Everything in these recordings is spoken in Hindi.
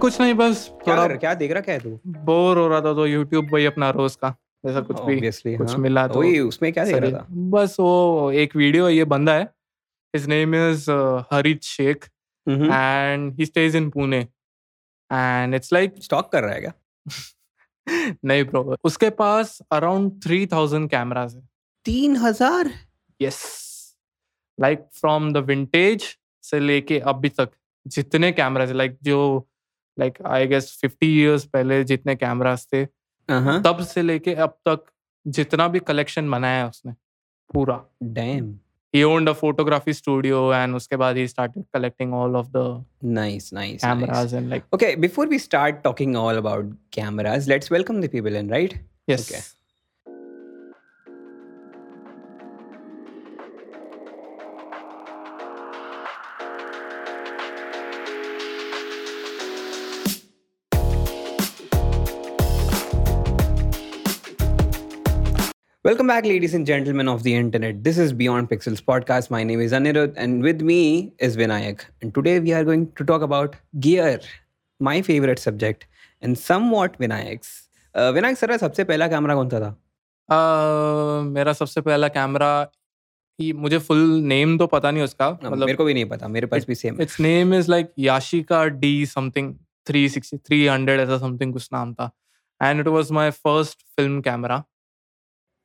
कुछ नहीं बस क्या थोड़ा कर क्या देख रहा क्या है तू? बोर हो रहा था तो यूट्यूब वही अपना रोज का जैसा कुछ भी कुछ मिला तो उसमें क्या देख रहा था? बस वो एक वीडियो है ये बंदा है his name is Harit Shaikh and he stays in Pune and it's like stalk कर रहा है क्या? नहीं ब्रो उसके पास अराउंड थ्री थाउज़ेंड कैमराज है। तीन हज़ार? Yes like from the vintage से लेके अभी तक जितने कैमराज लाइक जो like I guess fifty years पहले जितने कैमराज थे तब से लेके अब तक जितना भी कलेक्शन बनाया उसने पूरा। Damn he owned a photography studio and उसके बाद ही started collecting all of the nice nice cameras and like okay before we start talking all about cameras let's welcome the people in right yes okay Welcome back, ladies and gentlemen of the internet. This is Beyond Pixels podcast. My name is Anirudh, and with me is Vinayak. And today we are going to talk about gear, my favorite subject, and somewhat Vinayak's. Uh, Vinayak sir, सबसे पहला कैमरा कौन सा था? uh, मेरा सबसे पहला कैमरा ही मुझे फुल नेम तो पता नहीं उसका मेरे मतलब को भी नहीं पता मेरे पास भी same it's name is like Yashica D something 360 300 ऐसा समथिंग कुछ नाम था and it was my first film camera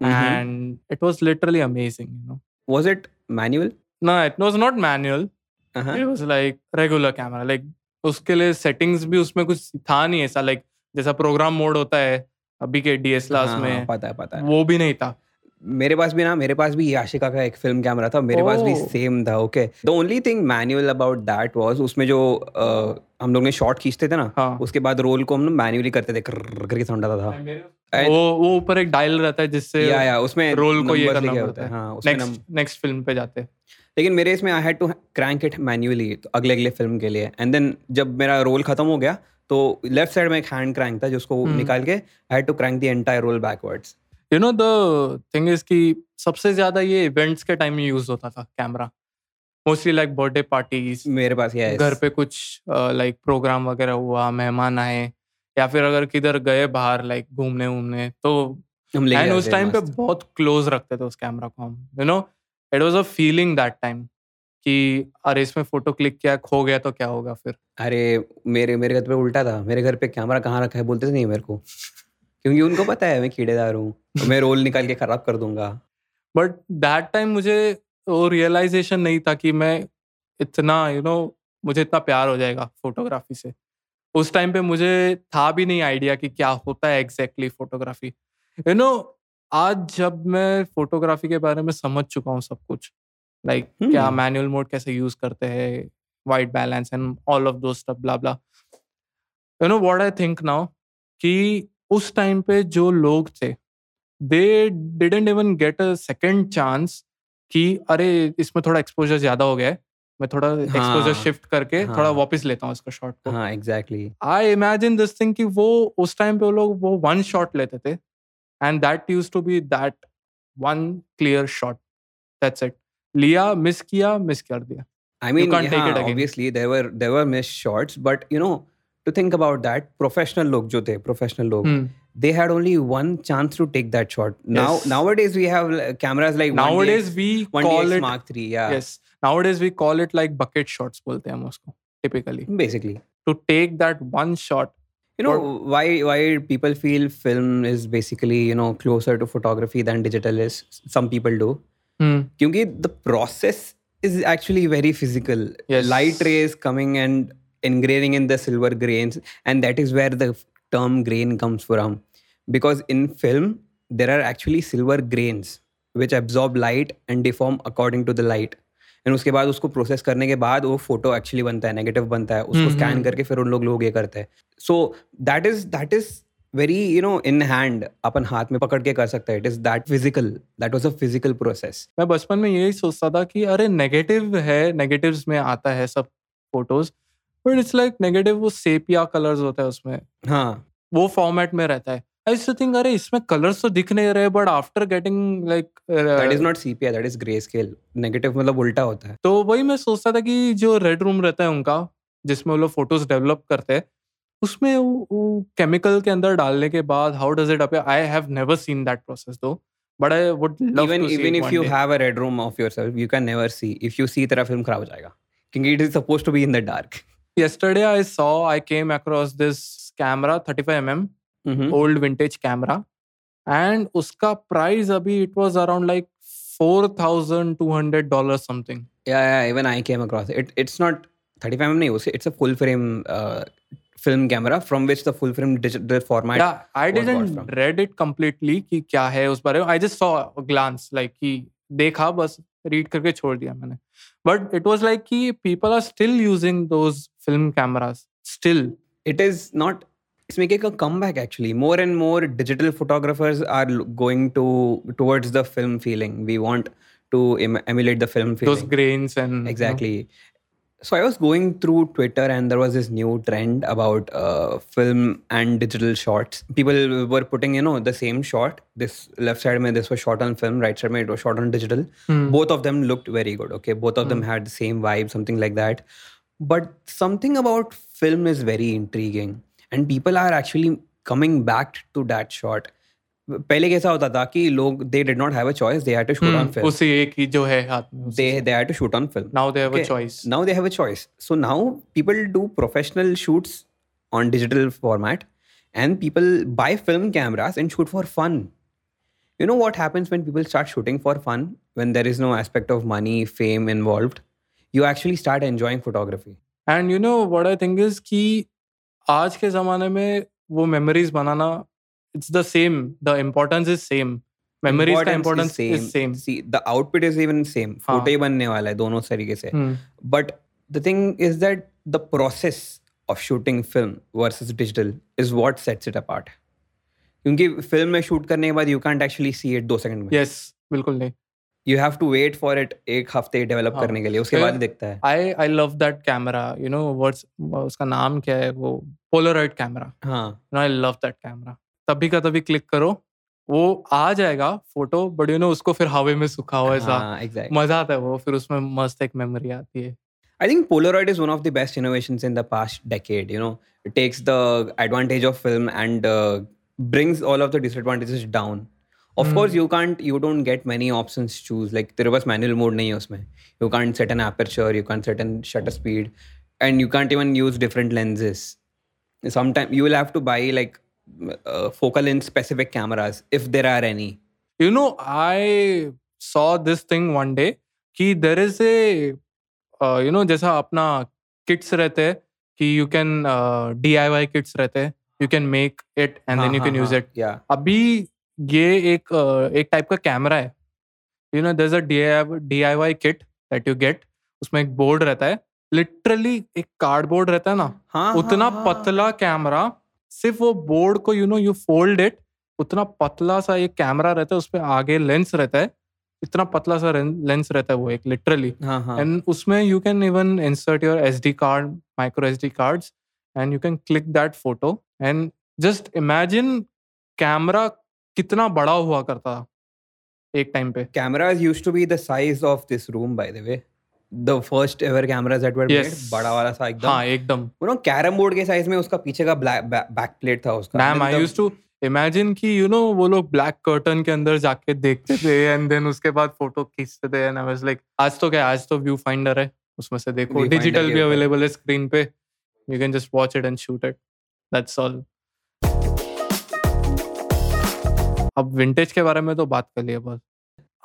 Mm-hmm. And it was literally amazing you know was it manual no it was not manual. Uh-huh. it was like regular camera like उसके लिए सेटिंग्स भी उसमें कुछ था नहीं ऐसा लाइक जैसा प्रोग्राम मोड होता है अभी के डीएसएलआर में पता है पता है। वो भी नहीं था। मेरे पास भी ना मेरे पास भी याशिका का एक फ़िल्म कैमरा था मेरे oh. पास भी. सेम था okay the only thing manual about that was उसमें जो uh, हम लोग ने शॉट खींचते थे ना हाँ उसके बाद रोल को हम ना मैन्युअली करते थे कर करके साउंड आता था And- वो वो ऊपर एक डायल रहता है जिससे या या उसमें रोल को ये करना होते हैं है उसमें नेक्स्ट नेक्स्ट फ़िल्म पे जाते हैं लेकिन मेरे इसमें I had to crank it manually अगले अगले फ़िल्म के लिए एंड देन जब मेरा रोल खत्म हो गया तो लेफ़्ट साइड में एक हैंड क्रैंक था जिसको हम्म। निकाल के I had to crank the entire roll backwards you know the thing is कि सबसे ज़्यादा ये इवेंट्स के टाइम में यूज़ होता था camera mostly like birthday parties मेरे पास ये घर पे कुछ लाइक प्रोग्राम वगैरह हुआ मेहमान आए या फिर अगर किधर गए बाहर लाइक घूमने वूमने तो हम ले उस टाइम पे बहुत क्लोज रखते थे उस कैमरा को हम you know it was a feeling that time कि अरे इसमें फ़ोटो क्लिक किया खो गया तो क्या होगा फिर? अरे मेरे मेरे घर पे उल्टा था। मेरे घर पे कैमरा कहाँ रखा है बोलते थे नहीं मेरे को। क्योंकि उनको पता है मैं कीड़ेदार हूँ तो मैं रोल निकाल के खराब कर दूँगा। बट दैट टाइम मुझे वो रियलाइजेशन नहीं था कि मैं इतना यू you नो know, मुझे इतना प्यार हो जाएगा फोटोग्राफी से। उस टाइम पे मुझे था भी नहीं आइडिया कि क्या होता है एग्जैक्टली फोटोग्राफी यू नो आज जब मैं फोटोग्राफी के बारे में समझ चुका हूँ सब कुछ लाइक क्या Hmm. क्या मैनुअल मोड कैसे यूज़ करते हैं white balance and all of those stuff blah blah you know what I think now कि उस टाइम पे जो लोग थे they didn't even get a second chance कि अरे इसमें थोड़ा एक्सपोजर ज़्यादा हो गया है मैं थोड़ा एक्सपोजर हाँ, शिफ्ट करके हाँ। थोड़ा वापस लेता हूँ इसका शॉट को। हाँ exactly I imagine this thing कि वो उस टाइम पे वो लोग वो वन शॉट लेते थे and that used to be that one clear shot that's it लिया मिस किया मिस कर दिया। I mean, can't take yeah, it again. obviously there were there were missed shots, but you know, to think about that, professional लोग जो थे, professional लोग, Hmm. they had only one chance to take that shot. Now Yes. nowadays we have uh, cameras like nowadays 1DX, we 1DX call it Mark 3, yeah, yes nowadays we call it like bucket shots बोलते हैं हम उसको typically basically. to take that one shot You know why why people feel film is basically you know closer to photography than digital is. Some people do. hmm. क्योंकि the process is actually very physical. Yes. Light rays coming and engraving in the silver grains, and that is where the term grain comes from. Because in film, there are actually silver grains which absorb light and deform according to the light. And उसके बाद उसको प्रोसेस करने के बाद वो फ़ोटो एक्चुअली बनता है नेगेटिव बनता है उसको हम्म, स्कैन हम्म। करके फिर उन लोग लोग ये करते हैं so that is that is very you know in hand अपन हाथ में पकड़ के कर सकते हैं it is that physical that was a physical process मैं बचपन में यही सोचता था कि अरे नेगेटिव है नेगेटिव्स में आता है सब photos but it's like negative वो सेपिया कलर्स होता है उसमें। हाँ। वो फॉर्मेट में रहता है। आई टू थिंक अरे इसमें कलर्स तो दिख नहीं रहे but after getting like that is not sepia that is grey scale negative मतलब उल्टा होता है। तो वही मैं सोचता था कि जो रेड रूम रहता है उनका जिसमें वो लोग फ़ोटोज़ डेवलप करते हैं उसमें वो केमिकल के अंदर डालने के बाद how does it appear I have never seen that process though but I would love even to see even it if one you day have a red room of yourself you can never see. If you see तेरा film खराब हो जाएगा। क्योंकि it is supposed to be in the dark. Yesterday i saw i came across this camera 35 mm Mhm. old vintage camera and uska price abhi it was around like 4200 dollars something yeah yeah even I came across it it's not 35 mm नहीं it's a full frame uh, film camera from which the full frame digital format yeah i didn't read it completely कि क्या है उस बारे में i just saw a glance like कि देखा बस read करके छोड़ दिया मैंने but it was like कि people are still using those film cameras. Still it is not it's making a comeback actually. More and more digital photographers are going to towards the film feeling. We want to em- emulate the film feeling. those grains and you know, exactly. So i was going through twitter and there was this new trend about uh, film and digital shots. People were putting you know the same shot. This left side mein this was shot on film right side mein it was shot on digital. Hmm. both of them looked very good okay? Both of them had the same vibe something like that but something about film is very intriguing and people are actually coming back to that shot पहले कैसा होता था कि लोग they did not have a choice they had to shoot on Hmm. film उसी एक ही जो है हाथ में उसी they से. they had to shoot on film now they have Okay. a choice now they have a choice so now people do professional shoots on digital format and people buy film cameras and shoot for fun you know what happens when people start shooting for fun when there is no aspect of money fame involved you actually start enjoying photography and you know what I think is कि आज के ज़माने में वो memories banana it's the same the importance is same output is even photo ही. से. But the process of film क्योंकि फ़िल्म में शूट करने के बाद you can't actually see it though नहीं. You have to wait for it एक हफ़्ते डेवलप हाँ. करने के लिए उसके बाद दिखता है I I love that camera you know what's उसका नाम क्या है वो पोलरॉइड कैमरा हाँ आई लव दैट कैमरा तभी का तभी क्लिक करो वो आ जाएगा फ़ोटो बट यू नो उसको फिर हवा में सुखा हुआ ऐसा हाँ एग्जैक्टली मज़ा आता है वो फिर उसमें मस्त एक मेमोरी आती है I think Polaroid is one of the best innovations in the past decade. You know, it takes the advantage of film and uh, brings all of the disadvantages down. Of Hmm. course, you can't, you don't get many options to choose. Like तेरे पास manual mode नहीं है उसमें. You can't set an aperture, you can't set an shutter speed, and you can't even use different lenses. Sometimes you will have to buy like uh, focal length specific cameras if there are any. you know i saw this thing one day कि there is a uh, you know जैसा अपना किट्स रहते हैं कि you can uh, DIY kits रहते हैं you can make it and then you can use it Yeah. अभी ये एक एक टाइप का कैमरा है। You know there's a DIY DIY kit that you get उसमें एक बोर्ड रहता है। लिटरली एक कार्डबोर्ड रहता है ना। हाँ, उतना हाँ, हाँ. पतला कैमरा सिर्फ़ वो बोर्ड को you know you fold it उतना पतला सा एक कैमरा रहता है। उसपे आगे लेंस रहता है। इतना पतला सा लेंस रहता है वो एक लिटरली हाँ हाँ। एंड उसमें you can even insert your S D card micro S D card and you can click that photo and just imagine camera कितना बड़ा हुआ करता एक टाइम पे? Cameras used to be the size of this room by the way. The first ever cameras that were Yes. बड़ा वाला सा एकदम। हाँ एकदम। you know कैरम बोर्ड के साइज़ में उसका पीछे का ब्लैक बैक प्लेट था उसका। And I the- use to imagine कि यू नो वो लोग ब्लैक कर्टन के अंदर जाके देखते थे एंड देन उसके बाद फ़ोटो खींचते थे एंड आई वाज लाइक आज तो क्या आज तो व्यू फाइंडर है। उसमें से देखो डिजिटल भी अवेलेबल है स्क्रीन पे। You can just watch it and shoot it that's all अब विंटेज के बारे में तो बात कर लिए बस।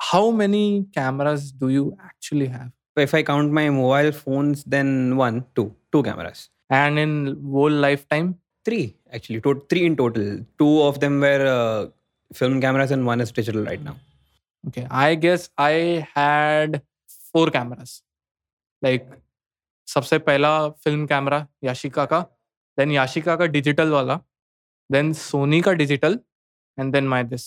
How many cameras do you actually have if I count my mobile phone then one two two cameras and in वो life time three actually three in total two of them were film cameras and one is digital right now okay I guess I had four cameras like सबसे पहला फ़िल्म कैमरा याशिका का देन याशिका का डिजिटल वाला देन सोनी का digital And then my this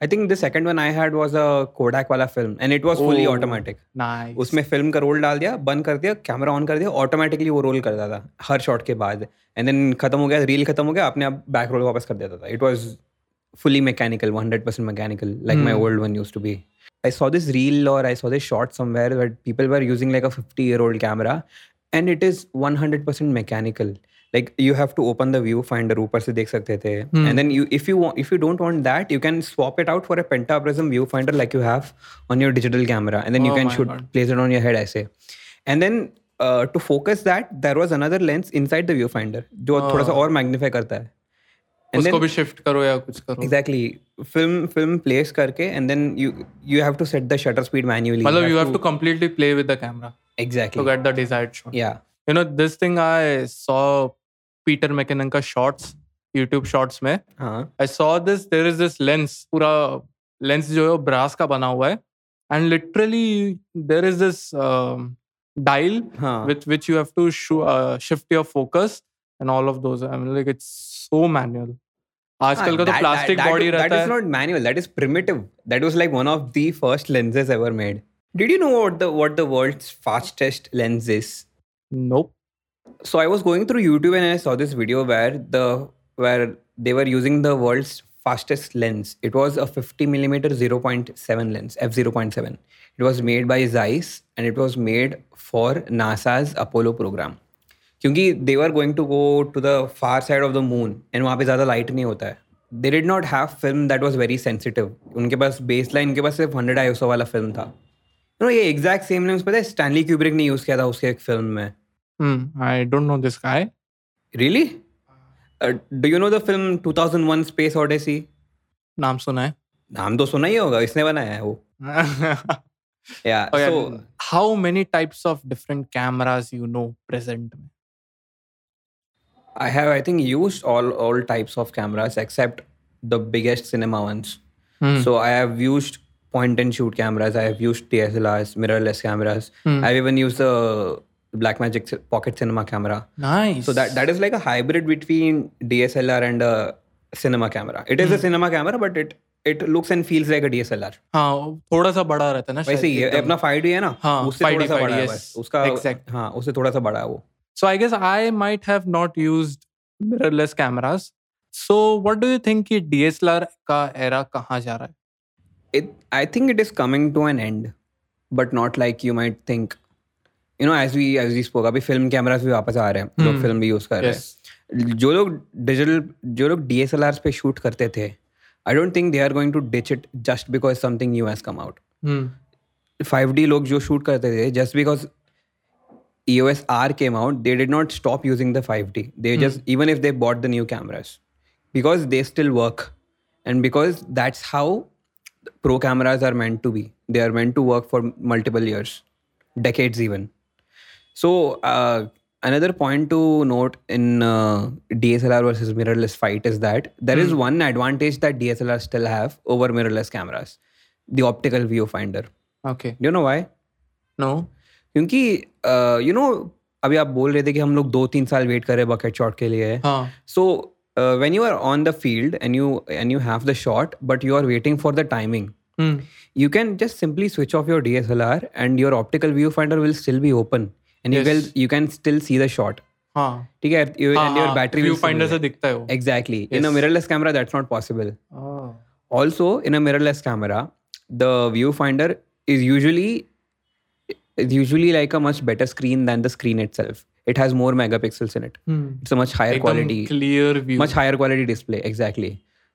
I think the second one I had was a Kodak वाला film and it was fully Oh. automatic nice उसमें फिल्म का रोल डाल दिया बंद कर दिया कैमरा ऑन कर दिया ऑटोमेटिकली वो रोल करता था हर शॉट के बाद एंड देन खत्म हो गया रील खत्म हो गया अपने आप बैक रोल वापस कर देता था it was fully mechanical 100% mechanical like my Hmm. old one used to be i saw this reel or i saw this shot somewhere where people were using like a 50 year old camera and it is 100% mechanical Like you have to open the viewfinder ऊपर से देख सकते थे Hmm. and then you if you want if you don't want that you can swap it out for a pentaprism viewfinder like you have on your digital camera and then you Oh can my shoot God. place it on your head ऐसे and then uh, to focus that there was another lens inside the viewfinder जो थोड़ा सा Oh. और magnify करता है and उसको then भी शिफ्ट करो या कुछ करो exactly film film place करके and then you you have to set the shutter speed manually मतलब you have to completely play with the camera exactly to get the desired shot yeah you know this thing I saw Peter McKinnon का shorts YouTube shorts में हाँ I saw this there is this lens पूरा lens जो है brass का बना हुआ है and literally there is this um, dial हाँ with which you have to shoo, uh, shift your focus and all of those I mean like it's so manual आजकल का तो प्लास्टिक बॉडी that रहता is है not manual that is primitive that was like one of the first lenses ever made did you know what the what the world's fastest lens is nope so i was going through youtube and i saw this video where the where they were using the world's fastest lens it was a 50 millimeter 0.7 lens f0.7 it was made by zeiss and it was made for nasa's apollo program क्योंकि they are going to go to the far side of the moon and वहाँ पे ज़्यादा लाइट नहीं होता है they did not have film that was very sensitive उनके पास बेस लाइन उनके पास सिर्फ हंड्रेड आईएसओ वाला फिल्म था नो ये एग्जैक्ट सेम लेंस पता है स्टैनली क्यूब्रिक ने यूज़ किया था उसके एक फिल्म में Mm, I don't know this guy. Really? Uh, do you know the film 2001 Space Odyssey? नाम सुना है। नाम तो सुना ही होगा इसने बनाया है वो। या so how many types of different cameras you know present I have I think used all all types of cameras except the biggest cinema ones so I have used point and shoot cameras I have used DSLRs mirrorless cameras I have even used the Blackmagic ci- pocket cinema camera. nice So that that is like a hybrid between DSLR and a cinema camera. It is mm. a cinema camera, but it it looks and feels like a DSLR. हाँ थोड़ा सा बड़ा रहता है ना वैसे ही अपना 5D है ना हाँ, उससे 5D थोड़ा सा बड़ा है yes. उसका Exact. हाँ उससे थोड़ा सा बड़ा है वो guess I might have not used mirrorless cameras. So what do you think कि DSLR का era कहाँ जा रहा है? it i think it is coming to an end but not like you might think you know as we as we spoke अभी फ़िल्म कैमराज भी वापस आ रहे हैं लोग hmm. फ़िल्म भी यूज़ कर रहे हैं। जो लोग डिजिटल जो लोग डी एस एल आर पे शूट करते थे I don't think they are going to ditch it just because something you has come out five D लोग जो शूट करते थे just because E O S R came out they did not stop using the five D they just even if they bought the new cameras because they still work and because that's how pro cameras are meant to be they are meant to work for multiple years decades even so uh, another point to note in uh, dslr versus mirrorless fight is that there is one advantage that dslr still have over mirrorless cameras the optical viewfinder Okay. do you know why No. क्योंकि यू नो अभी आप बोल रहे थे कि हम लोग दो तीन साल वेट कर रहे हैं बकेट शॉट के लिए हाँ. so uh, when you are on the field and you and you have the shot but you are waiting for the timing Hmm. you can just simply switch off your dslr and your optical viewfinder will still be open And you Yes. will you can still see the shot हाँ. ठीक है हाँ, हाँ. will still viewfinder be से. दिखता है वो. exactly in a Yes. mirrorless camera that's not possible Oh. also in a mirrorless camera the viewfinder is usually is usually like a much better screen than the screen itself it has more megapixels in it Hmm. it's a much higher एकदम quality clear view. much higher quality display exactly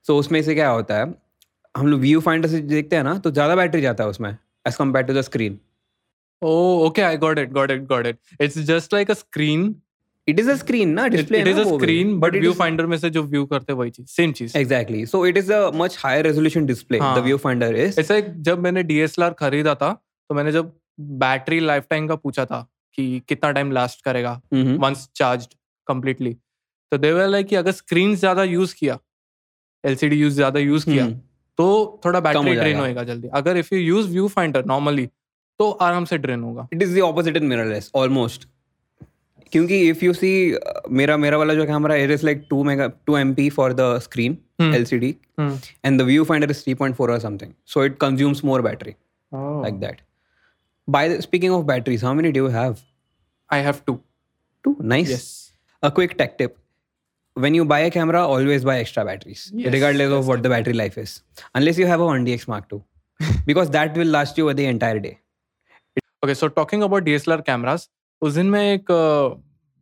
so उसमें से क्या होता है हम लोग व्यू फाइंडर से देखते हैं ना तो ज़्यादा बैटरी जाता है उसमें as compare to the screen Oh, okay. I got it. Got it. Got it. It's just like a screen. It is a screen ना It, it is a screen, but viewfinder में से जो view करते वही चीज़. Same cheese. Exactly so it is a much higher resolution display हाँ. व्यू फाइंडर इज़ ऐसा एक जब मैंने DSLR खरीदा था तो मैंने जब बैटरी लाइफ टाइम का पूछा था कि कितना टाइम लास्ट करेगा वंस चार्ज्ड कंप्लीटली तो दे लाइक कि अगर स्क्रीन ज़्यादा यूज़ किया एलसीडी यूज़ ज़्यादा यूज़ किया हम्म, तो थोड़ा बैटरी ड्रेन होएगा जल्दी अगर if you use viewfinder normally तो आराम से ड्रेन होगा it is the opposite in mirrorless almost क्योंकि इफ़ यू सी मेरा मेरा वाला जो camera it is like 2 mega 2 MP for the screen Hmm. LCD and the viewfinder is 3.4 or something so it consumes more battery Oh. like that by the, speaking of batteries how many do you have I have two. two nice Yes. a quick tech tip when you buy a camera always buy extra batteries Yes, regardless of what the battery life is unless you have a 1dx mark ii because that will last you the entire day okay so talking about D S उस दिन मैं एक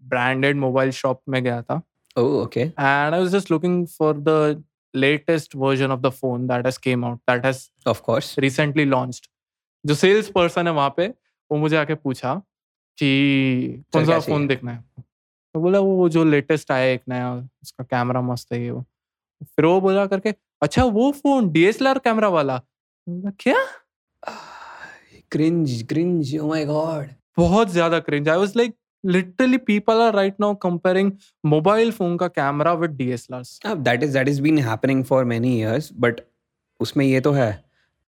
ब्रांडेड मोबाइल शॉप में गया था। Okay and I was just looking for the latest version of the phone that has came out that has of course recently launched जो सेल्स पर्सन है वहाँ पे वो मुझे आके पूछा कि कौन सा फ़ोन देखना है? तो बोला वो जो लेटेस्ट आया एक नया उसका कैमरा मस्त है वो। फिर वो बोला करके अच्छा वो फ़ोन डीएसएलआर कैमरा वाला? क्या? Cringe, cringe. Oh my god. बहुत ज़्यादा cringe I was like literally people are right now comparing mobile phone का camera with DSLRs Uh, that is that has been happening for many years, but उसमें ये तो है.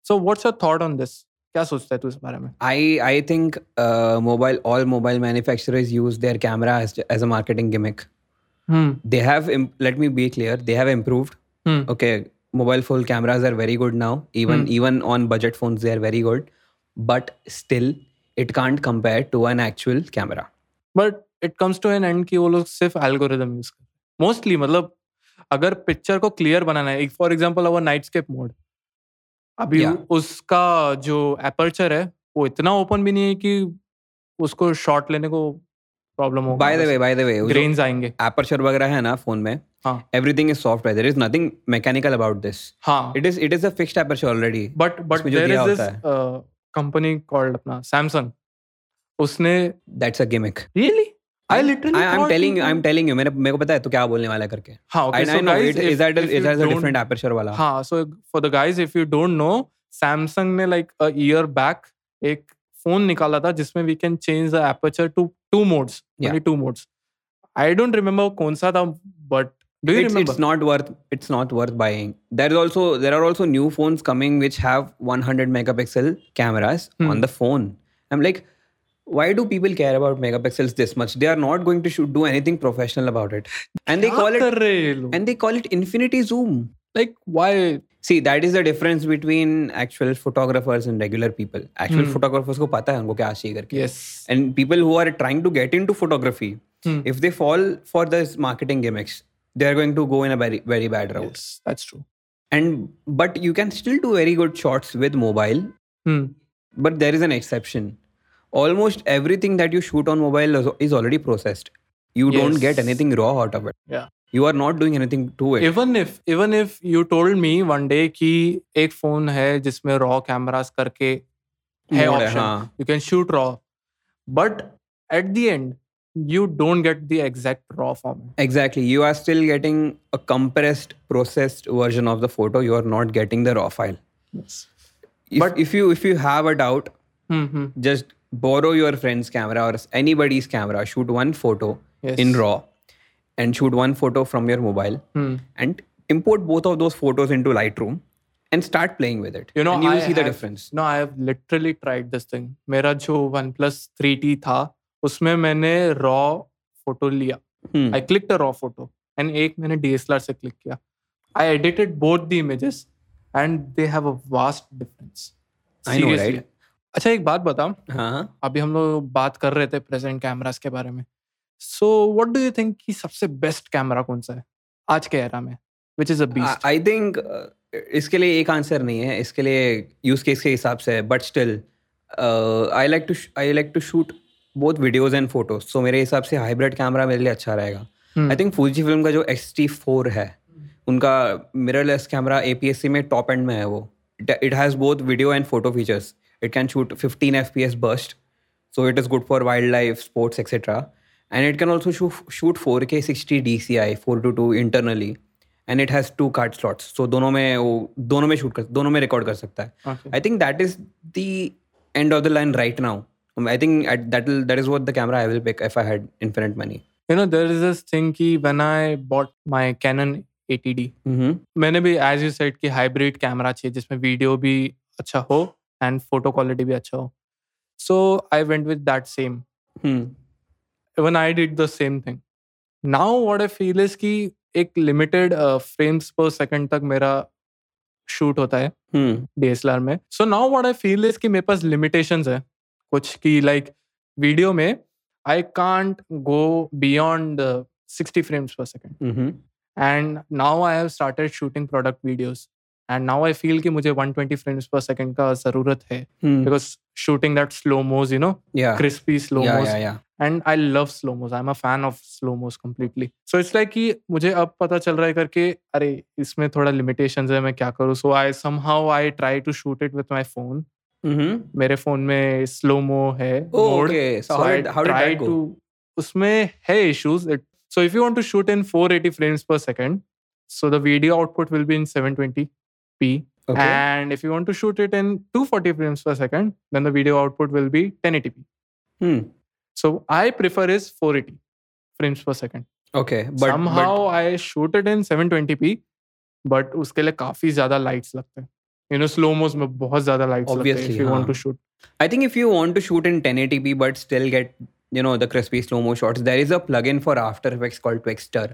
So what's your thought on this क्या सोचता है तू इस बारे में I I think uh, mobile all mobile manufacturers use their camera as as a marketing gimmick. Hmm They have im- let me be clear. They have improved. Hmm Okay, mobile phone cameras are very good now. Even Hmm. even on But still, it can't compare to an actual camera. But it comes to an end कि वो लोग सिर्फ़ एल्गोरिदम यूज़ कर मोस्टली मतलब अगर पिक्चर को क्लियर बनाना है for example our nightscape mode अभी Yeah. उसका जो एपर्चर है वो इतना ओपन भी नहीं है कि उसको शॉट लेने को प्रॉब्लम होगा By the way, by the way, वो ग्रेन्स आएँगे aperture वगैरह है ना phone में, हाँ everything is software. There is nothing mechanical about this. हाँ It is it is a fixed aperture already. But but there दिया इज़ दिस कंपनी कॉल्ड अपना सैमसंग उसने That's a gimmick. Really I literally I, I'm telling you, I'm telling you. मेरे मेरे को पता है तू क्या बोलने वाला करके. हाँ okay so guys it, is that a, is that a वाला? हाँ so for the guys if you don't know Samsung ने लाइक अ ईयर बैक एक फ़ोन निकाला था जिसमें we can change the aperture to two modes. Only two modes I don't remember कौन सा था but Do you it's, remember it's not worth it's not worth buying there is also there are also new phones coming which have 100 megapixel cameras Hmm. on the phone i'm like why do people care about megapixels this much they are not going to shoot, do anything professional about it and they call it and they call it infinity zoom like why see that is the difference between actual photographers and regular people actual Hmm. photographers को पता है उनको क्या चाहिए करके yes and people who are trying to get into photography Hmm. if they fall for this marketing gimmicks they're going to go in a very very bad route. Yes, that's true. And but you can still do very good shots with mobile. Hmm. but there is an exception. Almost everything that you shoot on mobile is already processed. You yes. don't get anything raw out of it. Yeah. You are not doing anything to it. Even if even if you told me one day ki ek phone hai jisme raw cameras karke hai option. hai, you can shoot raw. But at the end you don't get the exact raw format. Exactly. You are still getting a compressed, processed version of the photo. You are not getting the raw file. Yes. If, but if you if you have a doubt, mm-hmm. just borrow your friend's camera or anybody's camera. Shoot one photo yes. in raw, and shoot one photo from your mobile, mm. and import both of those photos into Lightroom. And start playing with it. You know, and you will I see have, the difference. No, I have literally tried this thing. Mera jo OnePlus 3T tha, उसमें मैंने रॉ फ़ोटो लिया. I click raw photo and एक मैंने डीएसएलआर से क्लिक किया। I edited both the images and they have a vast difference अच्छा एक बात बता हाँ अभी हम लोग बात कर रहे थे प्रेजेंट कैमरास के बारे में। So what do you think कि सबसे बेस्ट कैमरा कौन सा है आज के एरा में? Which is a beast I think इसके लिए एक आंसर नहीं है। इसके लिए यूज़ केस के हिसाब से but still I like to I like to shoot both videos and photos so मेरे हिसाब से हाइब्रिड कैमरा मेरे लिए अच्छा रहेगा. आई थिंक फूजी फ़िल्म का जो एक्स टी फोर है उनका mirrorless camera A P S C में टॉप एंड में है वो। It has both video and photo features it can shoot fifteen F P S burst so it is good for wildlife sports etc and it can also shoot, shoot 4k 60 dci 422 internally. And it has two card slots. So दोनों में वो दोनों में शूट कर दोनों में रिकॉर्ड कर सकता है। Think that is the end of the line right now. Um, i think that that is what the camera i will pick if i had infinite money you know there is this thing कि when I bought my Canon 80D mm-hmm. मैंने भी एज यू सेड कि हाइब्रिड कैमरा चाहिए जिसमें वीडियो भी अच्छा हो एंड फ़ोटो क्वालिटी भी अच्छा हो so I went with that same Hmm. Even I did the same thing now what I feel is कि एक लिमिटेड फ्रेम्स पर सेकंड तक मेरा शूट होता है Hmm. डीएसएलआर में so now what I feel is कि मेरे पास लिमिटेशंस है कुछ की लाइक वीडियो में I can't go beyond sixty frames per second and now I have started shooting product videos and now I feel कि मुझे 120 फ्रेम्स पर सेकंड का ज़रूरत है. Because shooting that slow mo you know crispy slow mo and I love slow mo I am a fan of slow mo completely so it's like कि मुझे अब पता चल रहा है करके अरे इसमें थोड़ा लिमिटेशन है मैं क्या करूँ? So I some how I try to shoot it with my phone मेरे फ़ोन में स्लोमो है मोड सो उसमें है issues so if you want to shoot in 480 frames per second so the output will be in 720p and if you to shoot it in 240 frames per second then the output will be 1080p hmm so I prefer is 480 frames per second okay but somehow I shoot it in 720p but उसके लिए काफ़ी ज़्यादा लाइट्स लगते हैं। You know, slow मोस में बहुत ज्यादा lights लगते हैं Obviously, if you want हाँ. to shoot. but I think if you want to shoot in 1080p but still get you know the crispy slow mo shots, there is a plugin for After Effects called Twixter.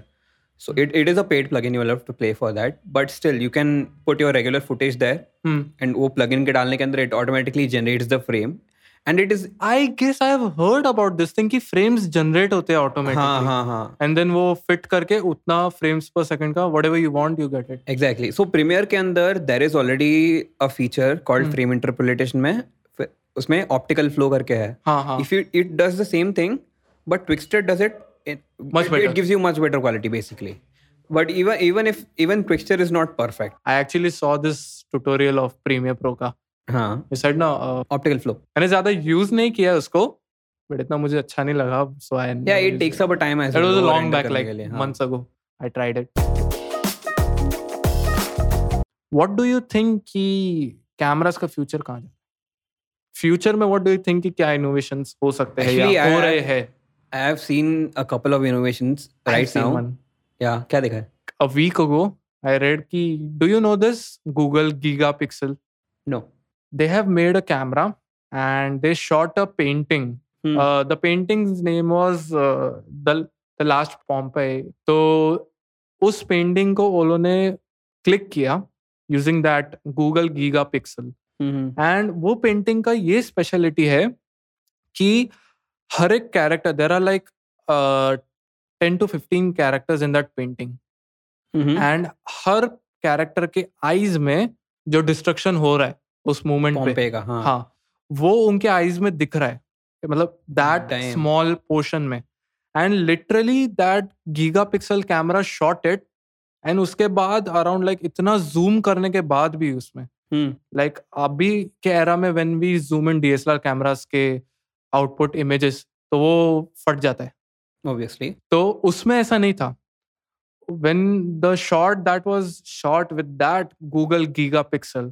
So it, it is a paid plugin. You will have to pay for that. But still, you can put your regular footage there, Hmm. and वो plugin के डालने के अंदर it automatically generates the frame, And it is I guess I heard about this thing कि फ्रेम्स जनरेट होते हैं ऑटोमेटिकली हाँ हाँ हाँ. एंड देन वो फिट करके उतना फ्रेम्स पर सेकंड का whatever you want you get it exactly so Premiere के अंदर there is already a feature called frame interpolation में उसमें ऑप्टिकल फ्लो करके है. If you it does the same thing but Twixtor does it much better it gives you much better quality basically but even even if even Twixtor is not perfect I actually saw this tutorial of Premiere Pro का. ऑप्टिकल फ्लो मैंने ज़्यादा यूज़ नहीं किया उसको बट इतना मुझे अच्छा नहीं लगा so I it takes time long back like months ago I tried it what do you think कि कैमरास का फ्यूचर कहाँ जा फ्यूचर में व्हाट डू यू थिंक कि क्या इनोवेशंस हो सकते हैं अ है वीक अगो आई रेड कि do you know this Google gigapixel no. They have made a camera and they shot a painting. Hmm. Uh, the painting's name was uh, the the Last Pompeii. तो उस पेंटिंग को उन्होंने क्लिक किया using that Google gigapixel. And वो पेंटिंग का ये स्पेशलिटी है कि हर एक character there are like ten to fifteen characters in that painting. And her character के आईज में जो डिस्ट्रक्शन हो रहा है उस मोमेंट पे का हाँ. हाँ वो उनके आईज में दिख रहा है मतलब दैट स्मॉल पोर्शन में and literally that gigapixel camera shot it and उसके बाद अराउंड लाइक इतना जूम करने के बाद भी उसमें. लाइक अभी के एरा में when we zoom in DSLR cameras के आउटपुट इमेजेस तो वो फट जाता है Obviously. तो उसमें ऐसा नहीं था when the shot that was shot with that Google gigapixel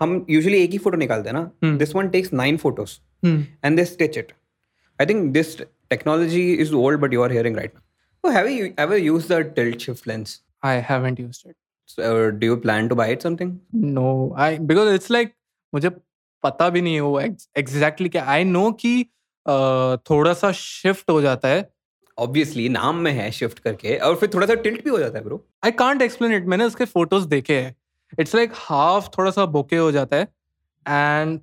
हम यूजली एक ही फ़ोटो निकालते हैं ना। This one takes nine photos and this stitch it I think this technology is old but you are hearing right so have you ever used the tilt shift lens I haven't used it so do you plan to buy it something no I because it's like मुझे पता भी नहीं है वो एग्जैक्टली क्या। आई नो कि uh, थोड़ा सा शिफ्ट हो जाता है। ऑब्वियसली नाम में है शिफ्ट करके और फिर थोड़ा सा टिल्ट भी हो जाता है bro I can't explain it मैंने उसके फ़ोटोज़ देखे हैं। इट्स लाइक हाफ थोड़ा सा बोके हो जाता है and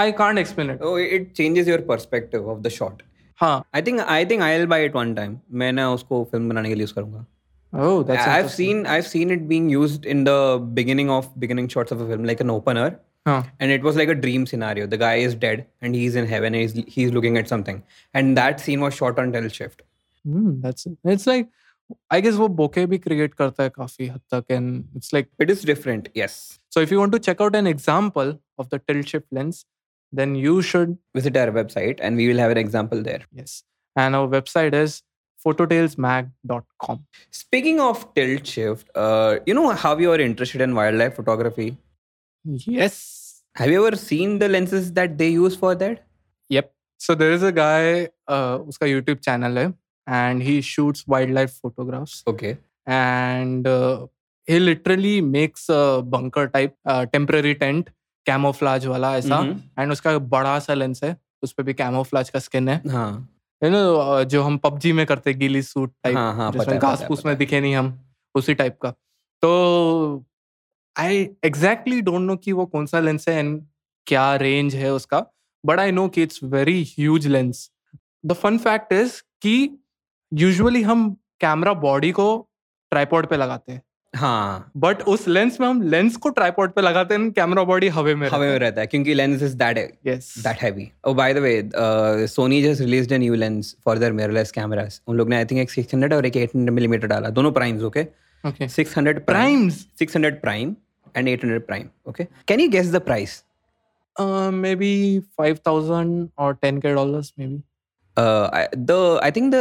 I can't explain it Oh, it changes your perspective of the shot. हाँ I think I think I'll buy it one time. मैं ना उसको फिल्म बनाने के लिए यूज करूंगा. Oh that's I've seen I've seen it being used in the beginning of beginning shots of a film, like an opener. हाँ And it was like a dream scenario. The guy is dead and he's in heaven and he's, he's looking at something. And that scene was shot on tilt shift. That's it's like I guess वो बोके भी क्रिएट करता है काफ़ी हद तक and it's like It is different, yes. So if you want to check out an example of the tilt shift lens, then you should Visit our website and we will have an example there. yes. And our website is phototailsmag.com. Speaking of tilt shift, uh, you know how you are interested in wildlife photography? Yes. Have you ever seen the lenses that they use for that? Yep. So there is a guy, uh, उसका YouTube channel है, and he shoots wildlife photographs. Okay. And uh, he literally makes a bunker type uh, temporary tent, camouflage वाला ऐसा, and उसका बड़ा सा लेंस है, उस पे भी camouflage का skin है. हाँ. यू नो जो हम पबजी में करते गिली सूट टाइप हाँ हाँ जिसमें घास फूस में दिखे नहीं हम उसी टाइप का तो आई एग्जैक्टली डोंट नो कि वो कौन सा लेंस है एंड क्या रेंज है उसका बट आई नो कि it's very huge lens the fun fact is कि यूजुअली हम कैमरा बॉडी को ट्राईपॉड पे लगाते हैं हाँ बट उस लेंस में हम लेंस को ट्राईपॉड पे लगाते हैं कैमरा बॉडी हवे में हवे में रहता है क्योंकि lens is that yes that heavy. Oh, by the way, uh, Sony just released a new lens for their mirrorless cameras. उन लोग ने आई थिंक एक 600 और एक 800 मिलीमीटर डाला दोनों primes okay okay 600 prime primes 600 prime and 800 prime okay can you guess the price Uh, maybe 5000 or 10k dollars maybe uh I, the i think the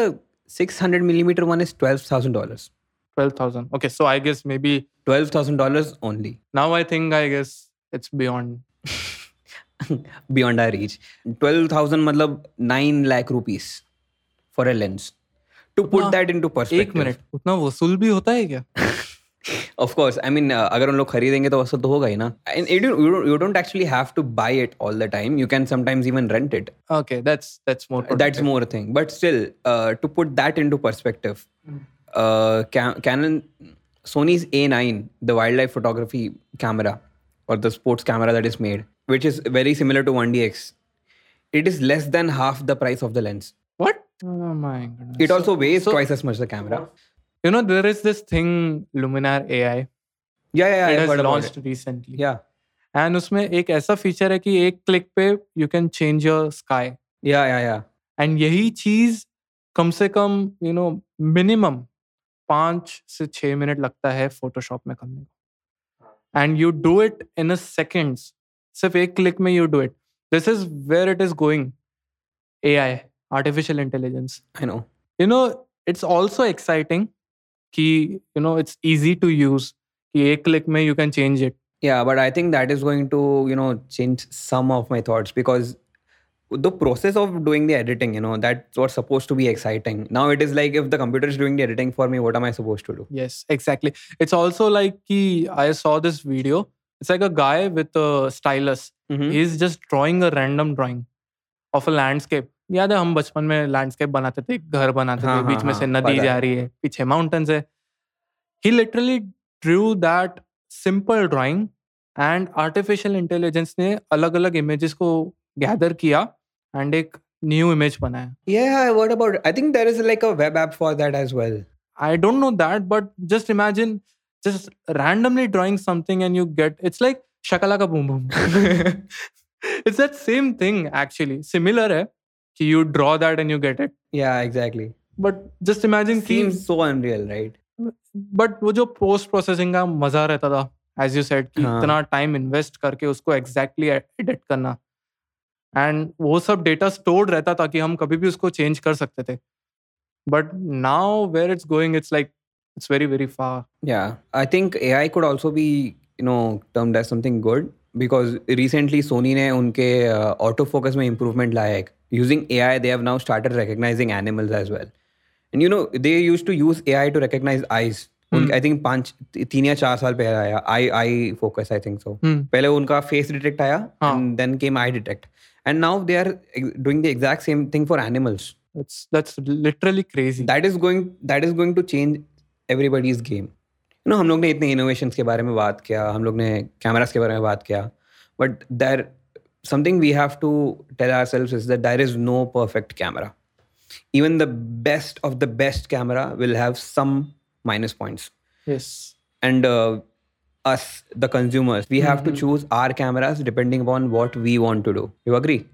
600 millimeter one is $12000 12000 okay so i guess maybe $12000 only now i think i guess it's beyond beyond our reach 12000 matlab 9 lakh rupees for a lens to put that into perspective एक मिनट उतना वसूल भी होता है क्या Of course, I mean, uh, अगर उन लोग खरीदेंगे तो वैसा तो होगा ही ना And you don't, you don't, you don't actually have to buy it all the time. You can sometimes even rent it. okay that's that's more That's productive. more thing. But still, uh, to put that into perspective, uh, Ca- Canon, Sony's A9, the wildlife photography camera or the sports camera that is made, which is very similar to 1DX, it is less than half the price of the lens. what oh my goodness It also weighs so- twice as much the camera. You know there is this thing luminar ai it Yeah, yeah, yeah. I've has launched it. recently Yeah, and उसमें एक ऐसा फीचर है कि एक क्लिक पे you can change your sky yeah, yeah, yeah. And यही चीज़ कम से कम यू नो मिनिमम पाँच से छः मिनट लगता है फोटोशॉप में करने को and you do it in a seconds सिर्फ़ एक क्लिक में you do it this is where it is going A I artificial intelligence I know. You know it's also exciting कि you know it's easy to use कि एक क्लिक में you can change it Yeah, but I think that is going to, you know, change some of my thoughts because the process of doing the editing, you know, that's what's supposed to be exciting. Now it is like if the computer is doing the editing for me, what am I supposed to do? Yes, exactly. It's also like ki, I saw this video. It's like a guy with a stylus. Mhm. He's just drawing a random drawing of a landscape. याद है हम बचपन में लैंडस्केप बनाते थे घर बनाते हाँ, थे बीच हाँ, में से हाँ, नदी जा रही है पीछे माउंटेन्स है ही literally drew that simple drawing and artificial intelligence ने अलग अलग इमेजेस को गैदर किया एंड एक न्यू इमेज बनाया Yeah, heard about. I think there is like a web app for that as well. I don't know that, but just imagine just randomly drawing something and you get it's like shakalaka boom boom. it's that same thing actually. Similar है कि कि you draw that and you get it या exactly but just imagine seems so unreal right but वो जो पोस्ट प्रोसेसिंग का मज़ा रहता था एज यू सेड इतना टाइम इन्वेस्ट करके उसको एग्जैक्टली एडिट करना। एंड वो सब डेटा स्टोर्ड रहता था कि हम कभी भी उसको चेंज कर सकते थे। But now where it's going it's like it's very very far या I think A I could also be you know term something good because recently Sony ने उनके ऑटो फोकस में इम्प्रूवमेंट लाया एक। Using AI, they have now started recognizing animals as well. And you know, they used to use AI to recognize eyes. उनके- I think पाँच तीन या चार साल पहले आया आई eye focus I think so hmm पहले उनका फेस डिटेक्ट आया। And then came eye detect and now they are doing the exact same thing for animals That's that's literally crazy. That is going that is going to change everybody's game you know हम लोग ने इतने इनोवेशंस के बारे में बात किया हम लोग ने कैमरास के बारे में बात किया but there something we have to tell ourselves is that there is no perfect camera. Even the best of the best camera will have some minus points. Yes. And uh, us, the consumers, we have mm-hmm. to choose our cameras depending upon what we want to do. You agree?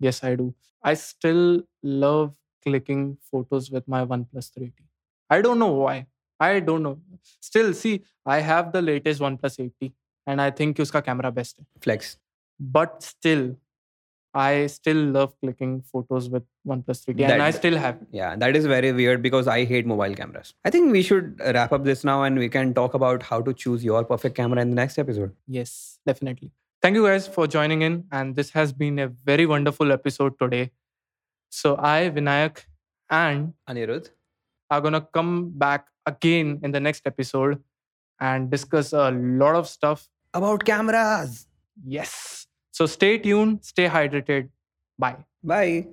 Yes, I do. I still love clicking photos with my OnePlus 3T. I don't know why. I don't know. Still, see, I have the latest OnePlus 8T and I think uska camera best. Flex. But still, I still love clicking photos with OnePlus 3T, and I still have it. yeah that is very weird because i hate mobile cameras i think we should wrap up this now and we can talk about how to choose your perfect camera in the next episode Yes, definitely. Thank you guys for joining in, and this has been a very wonderful episode today. So I, Vinayak, and anirudh are going to come back again in the next episode and discuss a lot of stuff. about cameras Yes. So stay tuned, stay hydrated. Bye. bye